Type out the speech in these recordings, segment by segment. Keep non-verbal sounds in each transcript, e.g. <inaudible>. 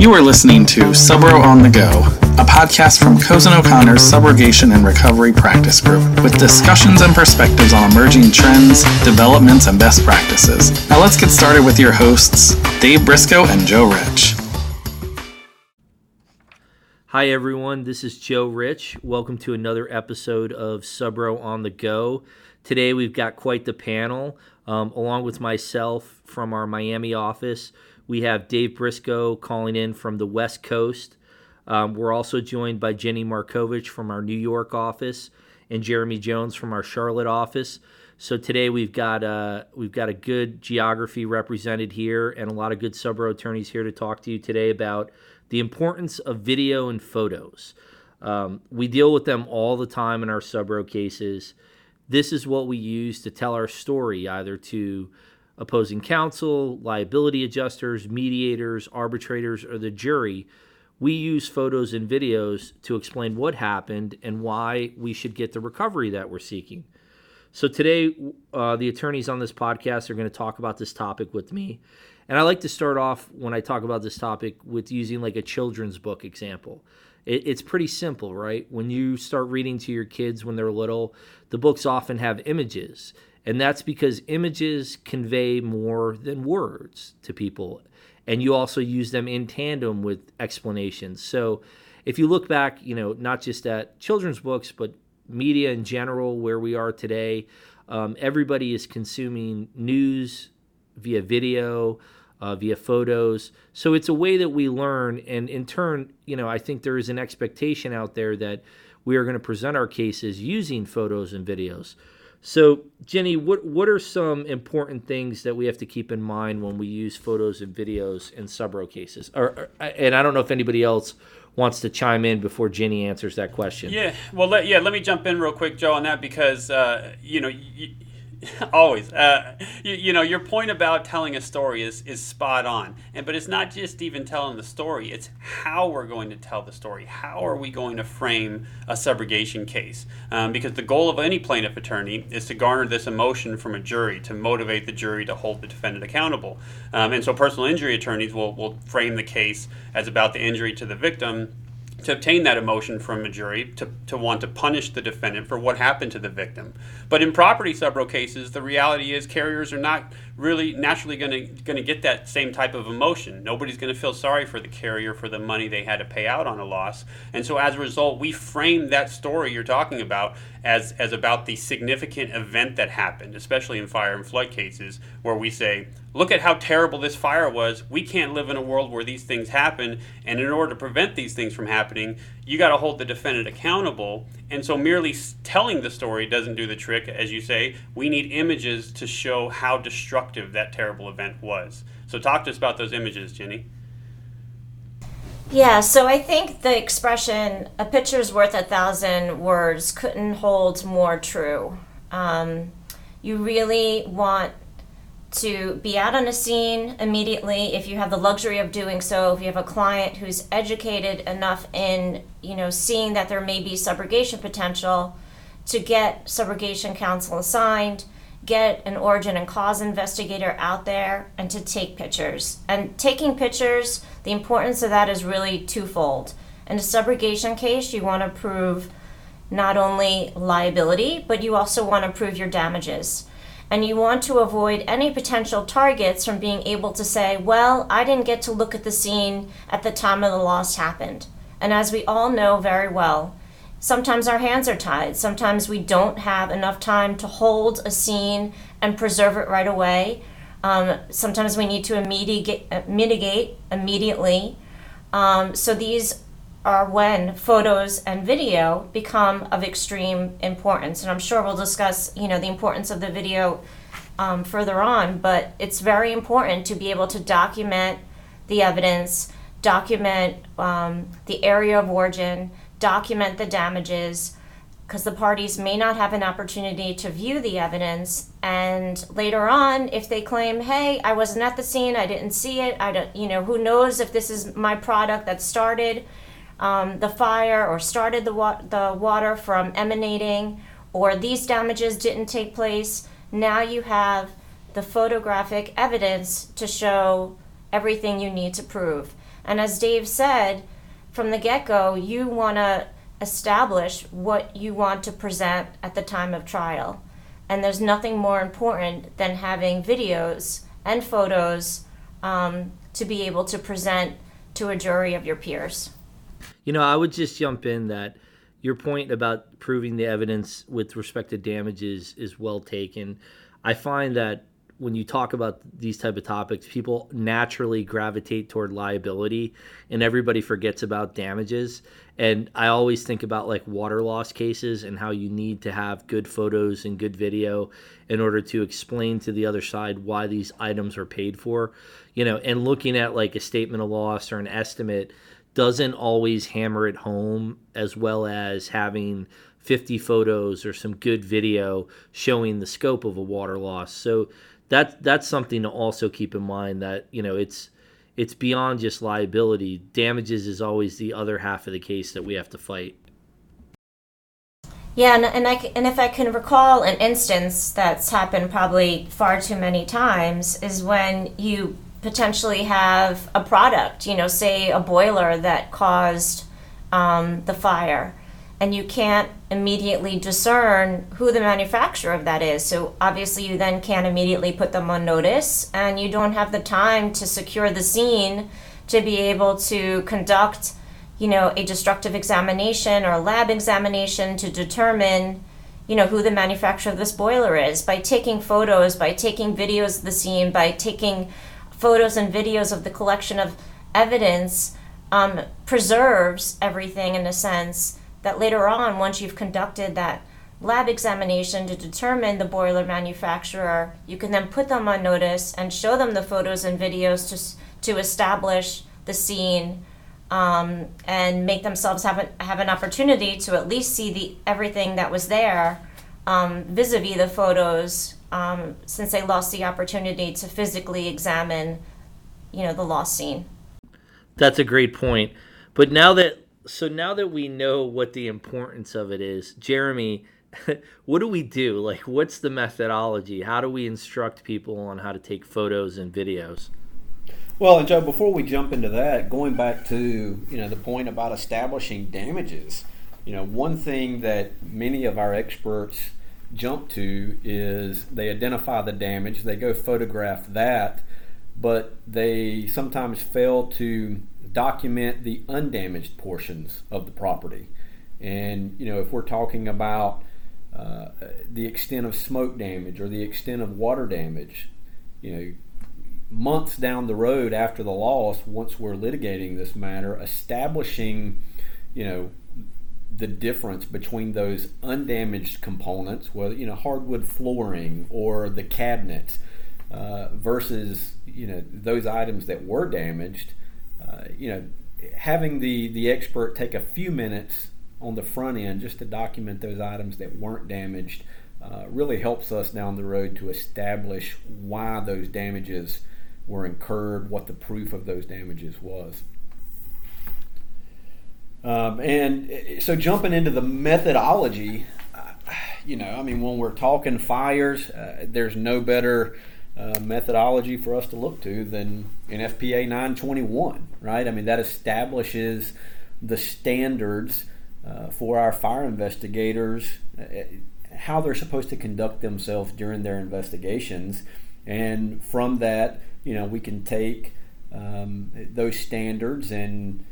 You are listening to Subro on the Go, a podcast from Cozen O'Connor's Subrogation and Recovery Practice Group, with discussions and perspectives on emerging trends, developments, and best practices. Now let's get started with your hosts, Dave Briscoe and Joe Rich. Hi, everyone. This is Joe Rich. Welcome to another episode of Subro on the Go. Today, we've got quite the panel. Um, along with myself from our Miami office, we have Dave Briscoe calling in from the West Coast. Um, we're also joined by Jenny Markovich from our New York office and Jeremy Jones from our Charlotte office. So today we've got uh, we've got a good geography represented here and a lot of good subro attorneys here to talk to you today about the importance of video and photos. Um, we deal with them all the time in our subro cases. This is what we use to tell our story, either to opposing counsel, liability adjusters, mediators, arbitrators, or the jury. We use photos and videos to explain what happened and why we should get the recovery that we're seeking. So, today, uh, the attorneys on this podcast are going to talk about this topic with me. And I like to start off when I talk about this topic with using like a children's book example. It, it's pretty simple, right? When you start reading to your kids when they're little, the books often have images. And that's because images convey more than words to people. And you also use them in tandem with explanations. So if you look back, you know, not just at children's books, but media in general, where we are today, um, everybody is consuming news via video, uh, via photos. So it's a way that we learn, and in turn, you know, I think there is an expectation out there that we are going to present our cases using photos and videos. So, Jenny, what what are some important things that we have to keep in mind when we use photos and videos in subro cases? Or, or and I don't know if anybody else wants to chime in before Jenny answers that question. Yeah, well, let, yeah, let me jump in real quick, Joe, on that because uh, you know. You, <laughs> Always. Uh, you, you, know, your point about telling a story is, is spot on. And But it's not just even telling the story, it's how we're going to tell the story. How are we going to frame a subrogation case? Um, because the goal of any plaintiff attorney is to garner this emotion from a jury, to motivate the jury to hold the defendant accountable. Um, and so personal injury attorneys will, will frame the case as about the injury to the victim to obtain that emotion from a jury to, to want to punish the defendant for what happened to the victim. But in property subro cases, the reality is carriers are not really naturally going to get that same type of emotion. Nobody's going to feel sorry for the carrier for the money they had to pay out on a loss. And so as a result, we frame that story you're talking about as as about the significant event that happened, especially in fire and flood cases where we say, look at how terrible this fire was. We can't live in a world where these things happen. And in order to prevent these things from happening, you got to hold the defendant accountable. And so merely telling the story doesn't do the trick. As you say, we need images to show how destructive that terrible event was. So talk to us about those images, Jenny. Yeah, so I think the expression "a picture's worth a thousand words" couldn't hold more true. Um, you really want to be out on a scene immediately if you have the luxury of doing so if you have a client who's educated enough in you know seeing that there may be subrogation potential to get subrogation counsel assigned get an origin and cause investigator out there and to take pictures. And taking pictures the importance of that is really twofold. In a subrogation case you want to prove not only liability but you also want to prove your damages and you want to avoid any potential targets from being able to say, well, I didn't get to look at the scene at the time of the loss happened. And as we all know very well, sometimes our hands are tied. Sometimes we don't have enough time to hold a scene and preserve it right away. Um, sometimes we need to uh, mitigate immediately. Um, so these are when photos and video become of extreme importance. And I'm sure we'll discuss, you know, the importance of the video um, further on, but it's very important to be able to document the evidence, document um, the area of origin, document the damages, because the parties may not have an opportunity to view the evidence. And later on, if they claim, hey, I wasn't at the scene, I didn't see it, I don't, you know, who knows if this is my product that started um, the fire or started the, wa- the water from emanating, or these damages didn't take place, now you have the photographic evidence to show everything you need to prove. And as Dave said, from the get go, you want to establish what you want to present at the time of trial. And there's nothing more important than having videos and photos um, to be able to present to a jury of your peers. You know, I would just jump in that your point about proving the evidence with respect to damages is well taken. I find that when you talk about these type of topics, people naturally gravitate toward liability, and everybody forgets about damages. And I always think about like water loss cases and how you need to have good photos and good video in order to explain to the other side why these items are paid for. You know, and looking at like a statement of loss or an estimate doesn't always hammer it home as well as having 50 photos or some good video showing the scope of a water loss. So that that's something to also keep in mind that you know it's it's beyond just liability. Damages is always the other half of the case that we have to fight. Yeah, and, and I and if I can recall an instance that's happened probably far too many times is when you potentially have a product, you know, say a boiler that caused um, the fire, and you can't immediately discern who the manufacturer of that is. So obviously, you then can't immediately put them on notice, and you don't have the time to secure the scene to be able to conduct, you know, a destructive examination or a lab examination to determine, you know, who the manufacturer of this boiler is by taking photos, by taking videos of the scene, by taking photos and videos of the collection of evidence. Um, preserves everything in a sense that later on, once you've conducted that lab examination to determine the boiler manufacturer, you can then put them on notice and show them the photos and videos to, to establish the scene um, and make themselves have, a, have an opportunity to at least see the everything that was there um, vis-a-vis the photos um, since they lost the opportunity to physically examine you know the lost scene that's a great point but now that so now that we know what the importance of it is, Jeremy, <laughs> what do we do? Like, what's the methodology? How do we instruct people on how to take photos and videos? Well, and Joe, before we jump into that, going back to you know the point about establishing damages, you know one thing that many of our experts jump to is they identify the damage, they go photograph that, but they sometimes fail to document the undamaged portions of the property. And, you know, if we're talking about uh, the extent of smoke damage or the extent of water damage, you know, months down the road after the loss, once we're litigating this matter, establishing, you know, the difference between those undamaged components, whether you know hardwood flooring or the cabinets, uh, versus you know those items that were damaged, uh, you know, having the the expert take a few minutes on the front end just to document those items that weren't damaged uh, really helps us down the road to establish why those damages were incurred, what the proof of those damages was. Um, and uh, so, jumping into the methodology, uh, you know, I mean, when we're talking fires, uh, there's no better uh, methodology for us to look to than NFPA 921, right? I mean, that establishes the standards uh, for our fire investigators, uh, how they're supposed to conduct themselves during their investigations. And from that, you know, we can take um, those standards and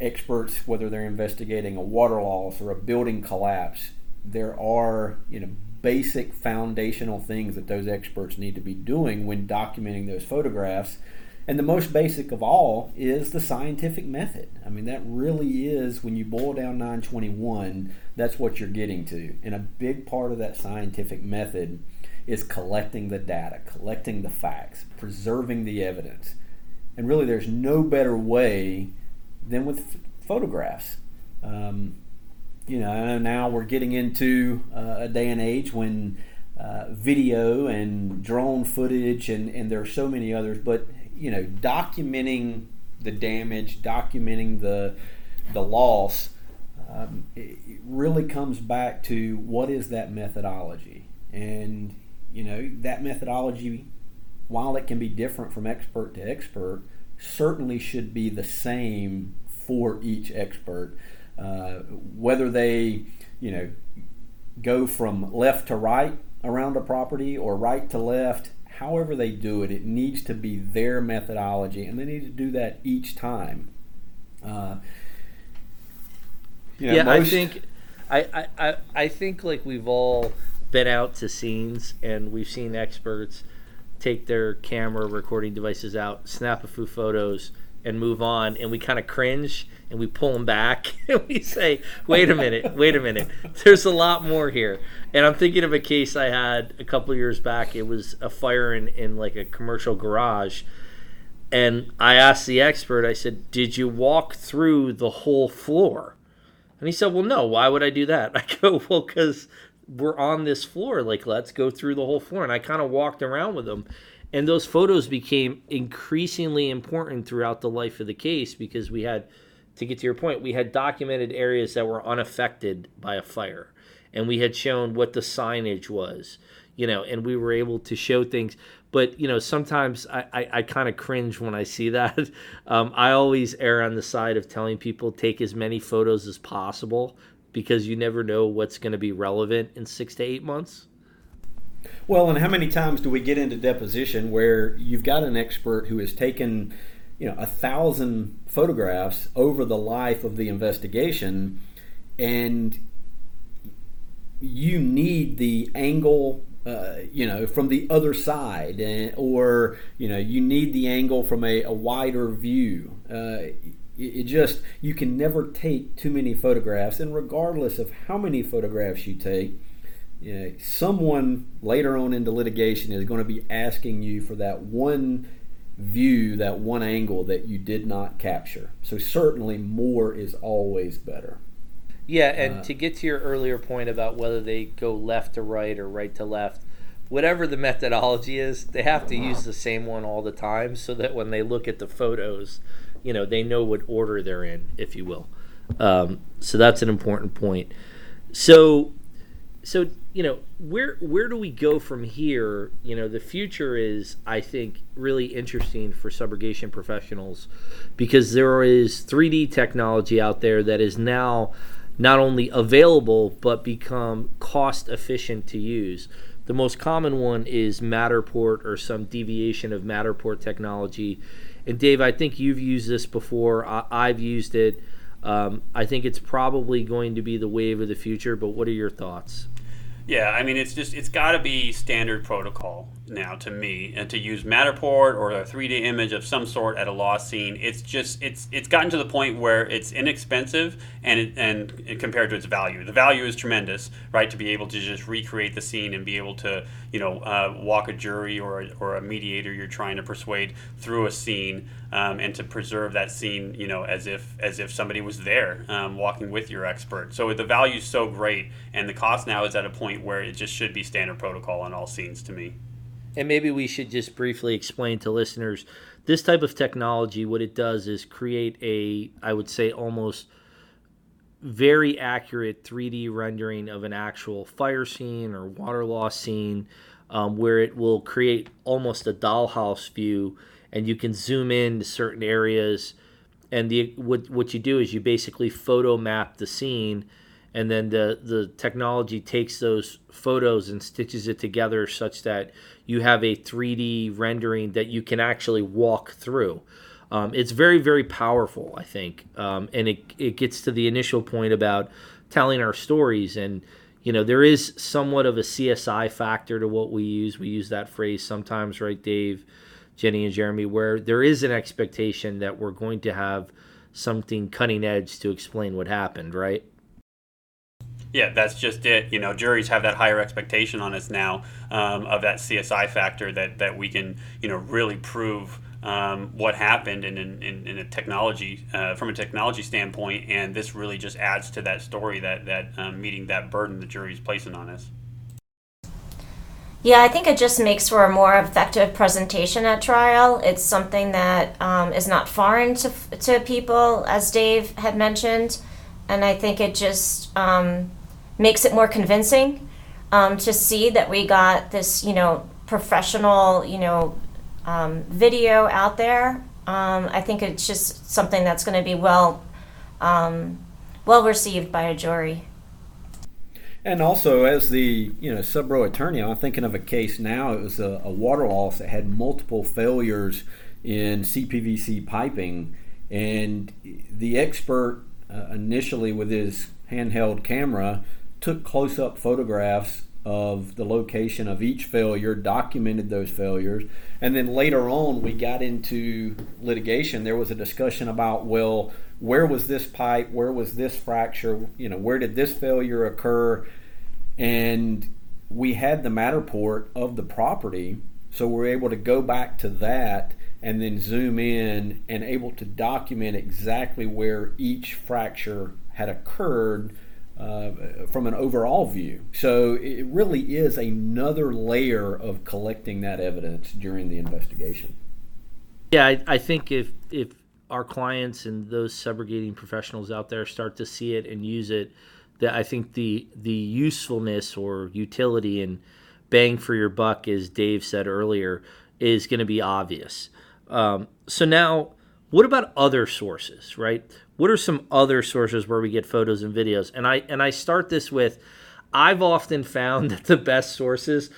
experts, whether they're investigating a water loss or a building collapse, there are, you know, basic foundational things that those experts need to be doing when documenting those photographs. And the most basic of all is the scientific method. I mean, that really is, when you boil down 921, that's what you're getting to. And a big part of that scientific method is collecting the data, collecting the facts, preserving the evidence. And really, there's no better way than with f- photographs. Um, you know, now we're getting into uh, a day and age when uh, video and drone footage, and, and there are so many others, but, you know, documenting the damage, documenting the, the loss, um, it really comes back to what is that methodology. And, you know, that methodology, while it can be different from expert to expert, certainly should be the same for each expert, uh, whether they, you know, go from left to right around a property or right to left. However they do it, it needs to be their methodology, and they need to do that each time. Uh, you know, yeah, most... I think, I, I, I think like we've all been out to scenes and we've seen experts take their camera recording devices out, snap a few photos, and move on. And we kind of cringe and we pull them back <laughs> and we say, wait a minute, wait a minute. There's a lot more here. And I'm thinking of a case I had a couple years back. It was a fire in, in like a commercial garage. And I asked the expert, I said, Did you walk through the whole floor? And he said, Well, no, why would I do that? <laughs> I go, Well, because we're on this floor. Like, let's go through the whole floor. And I kind of walked around with them. And those photos became increasingly important throughout the life of the case because we had, to get to your point, we had documented areas that were unaffected by a fire. And we had shown what the signage was, you know, and we were able to show things. But, you know, sometimes I, I, I kind of cringe when I see <laughs> that. Um, I always err on the side of telling people take as many photos as possible because you never know what's going to be relevant in six to eight months? Well, and how many times do we get into deposition where you've got an expert who has taken, you know, a thousand photographs over the life of the investigation, and you need the angle uh, you know, from the other side, and, or you know, you need the angle from a, a wider view. Uh, it just you can never take too many photographs and regardless of how many photographs you take you know, someone later on into litigation is going to be asking you for that one view that one angle that you did not capture. So certainly more is always better. Yeah and uh, to get to your earlier point about whether they go left to right or right to left whatever the methodology is they have to use the same one all the time so that when they look at the photos you know they know what order they're in, if you will. Um, so that's an important point. So, so you know where where do we go from here? You know, the future is I think really interesting for subrogation professionals because there is 3D technology out there that is now not only available but become cost efficient to use. The most common one is Matterport or some deviation of Matterport technology and Dave, I think you've used this before. I, have used it. Um, I think it's probably going to be the wave of the future. But what are your thoughts? Yeah, I mean, it's just it's got to be standard protocol now to me, and to use Matterport or a 3D image of some sort at a loss scene. It's just it's it's gotten to the point where it's inexpensive and it, and compared to its value, the value is tremendous, right? To be able to just recreate the scene and be able to you know uh, walk a jury or or a mediator you're trying to persuade through a scene um, and to preserve that scene, you know, as if as if somebody was there um, walking with your expert. So the value is so great, and the cost now is at a point where it just should be standard protocol on all scenes to me. And maybe we should just briefly explain to listeners this type of technology. What it does is create a, I would say, almost very accurate 3D rendering of an actual fire scene or water loss scene, um, where it will create almost a dollhouse view and you can zoom in to certain areas. And the what what you do is you basically photo map the scene, and then the the technology takes those photos and stitches it together such that you have a 3D rendering that you can actually walk through. Um, it's very very powerful, I think, um, and it it gets to the initial point about telling our stories and you know there is somewhat of a csi factor to what we use we use that phrase sometimes right dave Jenny and Jeremy, where there is an expectation that we're going to have something cutting edge to explain what happened, right? Yeah, that's just it. You know, juries have that higher expectation on us now um, of that CSI factor that, that we can, you know, really prove um, what happened in, in, in a technology uh, from a technology standpoint, and this really just adds to that story that that um, meeting that burden the jury is placing on us. Yeah, I think it just makes for a more effective presentation at trial. It's something that um, is not foreign to, to people, as Dave had mentioned, and I think it just um, makes it more convincing um, to see that we got this, you know, professional, you know, um, video out there Um, I think it's just something that's going to be well um, well received by a jury. And also, as the you know subro attorney, I'm thinking of a case now. It was a, a water loss that had multiple failures in CPVC piping, and the expert uh, initially with his handheld camera took close-up photographs of the location of each failure, documented those failures, and then later on we got into litigation. There was a discussion about well where was this pipe, where was this fracture, you know, where did this failure occur, and we had the Matterport of the property, so we're able to go back to that and then zoom in and able to document exactly where each fracture had occurred uh, from an overall view. So it really is another layer of collecting that evidence during the investigation. Yeah, I, I think if if our clients and those subrogating professionals out there start to see it and use it, that I think the the usefulness or utility and bang for your buck, as Dave said earlier, is going to be obvious. Um, so now, what about other sources, right? What are some other sources where we get photos and videos? And I and I start this with, I've often found <laughs> that the best sources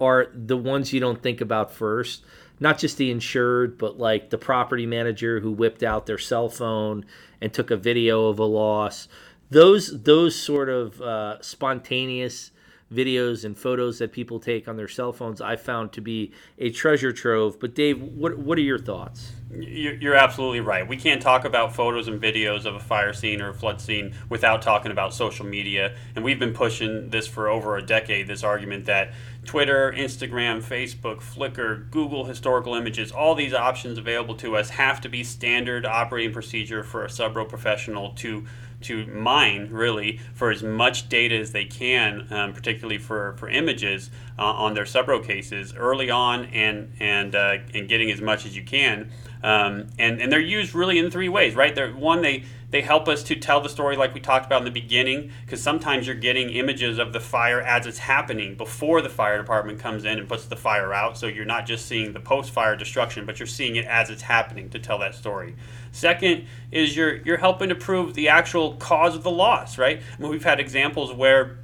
are the ones you don't think about first not just the insured, but like the property manager who whipped out their cell phone and took a video of a loss. Those those sort of uh, spontaneous videos and photos that people take on their cell phones, I found to be a treasure trove. But Dave, what what are your thoughts? You're absolutely right. We can't talk about photos and videos of a fire scene or a flood scene without talking about social media. And we've been pushing this for over a decade. This argument that Twitter, Instagram, Facebook, Flickr, Google historical images, all these options available to us have to be standard operating procedure for a subro professional to to mine really for as much data as they can, um, particularly for, for images uh, on their subro cases early on and and uh, and getting as much as you can. Um, and and they're used really in three ways, right? They're one they they help us to tell the story like we talked about in the beginning, because sometimes you're getting images of the fire as it's happening before the fire department comes in and puts the fire out. So you're not just seeing the post fire destruction, but you're seeing it as it's happening to tell that story. Second is you're you're helping to prove the actual cause of the loss, right? I mean, we've had examples where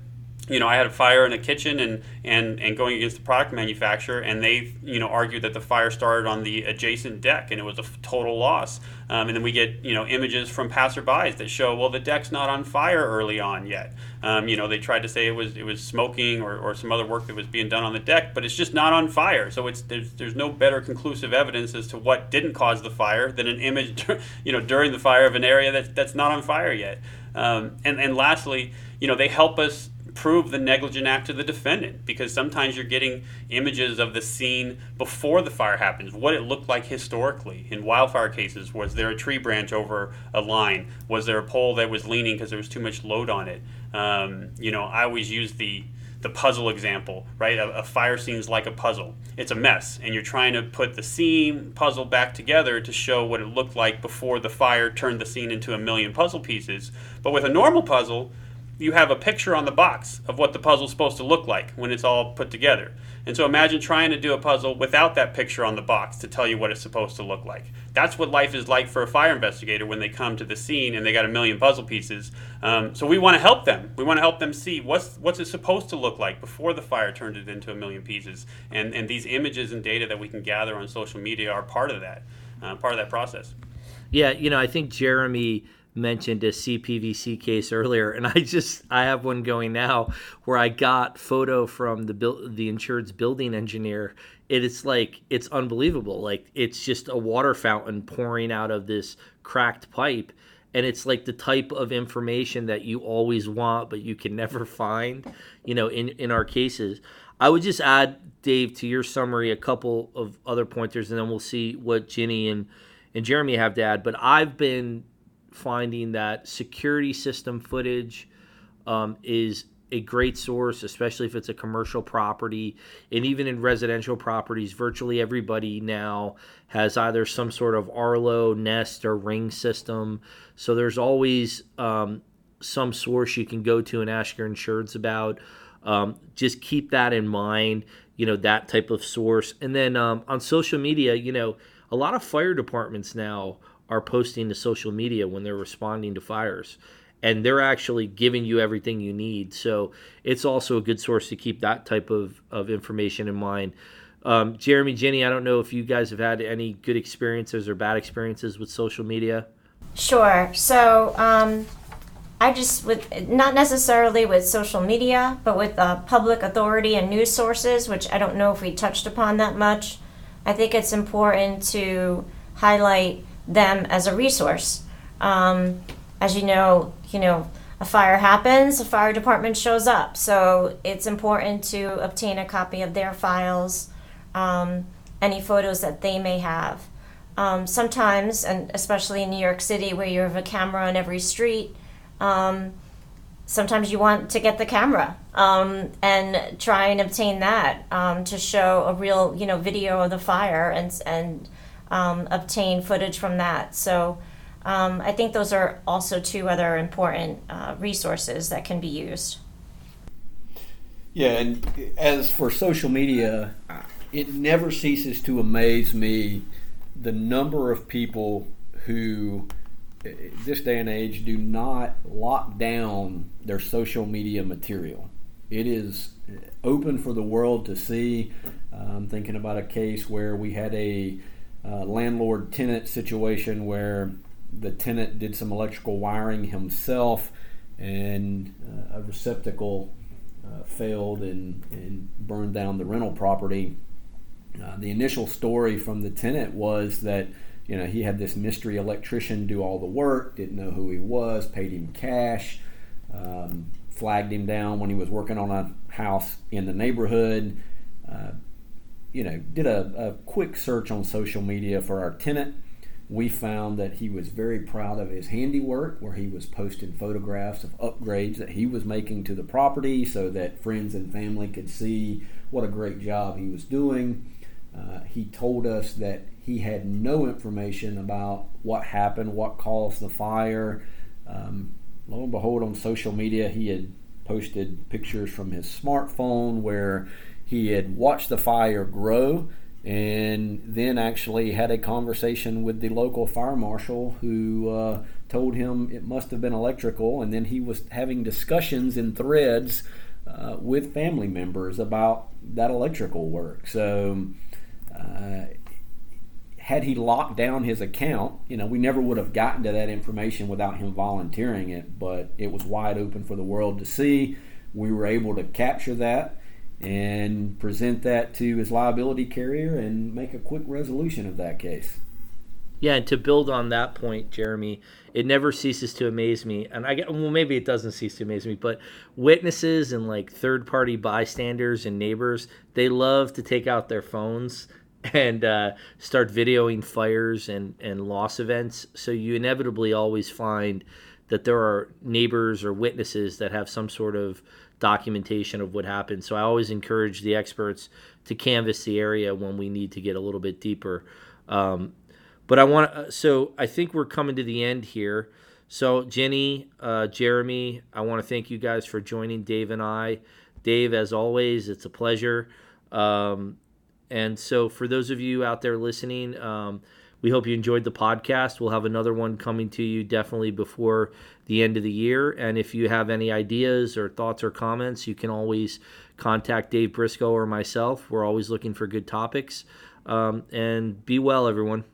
you know, I had a fire in a kitchen and, and, and going against the product manufacturer, and they, you know, argued that the fire started on the adjacent deck and it was a total loss. Um, and then we get, you know, images from passerbys that show, well, the deck's not on fire early on yet. Um, you know, they tried to say it was it was smoking or, or some other work that was being done on the deck, but it's just not on fire. So it's there's, there's no better conclusive evidence as to what didn't cause the fire than an image, <laughs> you know, during the fire of an area that, that's not on fire yet. Um, and, and lastly, you know, they help us prove the negligent act of the defendant because sometimes you're getting images of the scene before the fire happens, what it looked like historically. In wildfire cases, was there a tree branch over a line? Was there a pole that was leaning because there was too much load on it? Um, you know, I always use the the puzzle example, right? A, a, fire scene is like a puzzle. It's a mess, and you're trying to put the scene puzzle back together to show what it looked like before the fire turned the scene into a million puzzle pieces. But with a normal puzzle, you have a picture on the box of what the puzzle's supposed to look like when it's all put together. And so imagine trying to do a puzzle without that picture on the box to tell you what it's supposed to look like. That's what life is like for a fire investigator when they come to the scene and they got a million puzzle pieces. Um, so we want to help them. We want to help them see what's what's it supposed to look like before the fire turned it into a million pieces. And and these images and data that we can gather on social media are part of that, uh, part of that process. Yeah, you know, I think Jeremy mentioned a CPVC case earlier, and I just I have one going now where I got photo from the build the insured's building engineer. It is like it's unbelievable. Like it's just a water fountain pouring out of this cracked pipe, and it's like the type of information that you always want but you can never find. You know, in in our cases, I would just add Dave to your summary a couple of other pointers, and then we'll see what Jenny and and Jeremy have to add. But I've been finding that security system footage um, is a great source, especially if it's a commercial property. And even in residential properties, virtually everybody now has either some sort of Arlo, Nest, or Ring system. So there's always um, some source you can go to and ask your insurance about. Um, just keep that in mind, you know, that type of source. And then um, on social media, you know, a lot of fire departments now are posting to social media when they're responding to fires and they're actually giving you everything you need. So it's also a good source to keep that type of, of information in mind. Um, Jeremy, Jenny, I don't know if you guys have had any good experiences or bad experiences with social media. Sure. So um, I just with not necessarily with social media, but with uh, public authority and news sources, which I don't know if we touched upon that much. I think it's important to highlight them as a resource. Um, as you know, you know, a fire happens, the fire department shows up. So it's important to obtain a copy of their files, um, any photos that they may have. Um, sometimes, and especially in New York City where you have a camera on every street, um, sometimes you want to get the camera um, and try and obtain that um, to show a real, you know, video of the fire and and um, obtain footage from that. So um, I think those are also two other important uh, resources that can be used. Yeah, and as for social media, it never ceases to amaze me the number of people who, this day and age, do not lock down their social media material. It is open for the world to see. I'm thinking about a case where we had a uh, landlord tenant situation where the tenant did some electrical wiring himself, and uh, a receptacle uh, failed and, and burned down the rental property. Uh, the initial story from the tenant was that you know he had this mystery electrician do all the work, didn't know who he was, paid him cash, um, flagged him down when he was working on a house in the neighborhood. Uh, you know, did a, a quick search on social media for our tenant we found that he was very proud of his handiwork, where he was posting photographs of upgrades that he was making to the property so that friends and family could see what a great job he was doing. Uh, he told us that he had no information about what happened, what caused the fire. Um, lo and behold, on social media, he had posted pictures from his smartphone where he had watched the fire grow and then actually had a conversation with the local fire marshal who uh, told him it must have been electrical. And then he was having discussions in threads uh, with family members about that electrical work. So uh, had he locked down his account you know we never would have gotten to that information without him volunteering it but it was wide open for the world to see. We were able to capture that and present that to his liability carrier and make a quick resolution of that case. Yeah, and to build on that point, Jeremy, it never ceases to amaze me, and I get well, maybe it doesn't cease to amaze me, but witnesses and like third-party bystanders and neighbors, they love to take out their phones and uh, start videoing fires and and loss events. So you inevitably always find that there are neighbors or witnesses that have some sort of documentation of what happened. So I always encourage the experts to canvass the area when we need to get a little bit deeper. Um, but I want to, so I think we're coming to the end here. So Jenny, uh, Jeremy, I want to thank you guys for joining Dave and I. Dave, as always, it's a pleasure. Um, and so for those of you out there listening, um, we hope you enjoyed the podcast. We'll have another one coming to you definitely before the end of the year. And if you have any ideas or thoughts or comments, you can always contact Dave Briscoe or myself. We're always looking for good topics. Um, and be well, everyone.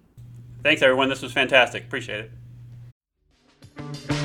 Thanks, everyone. This was fantastic. Appreciate it.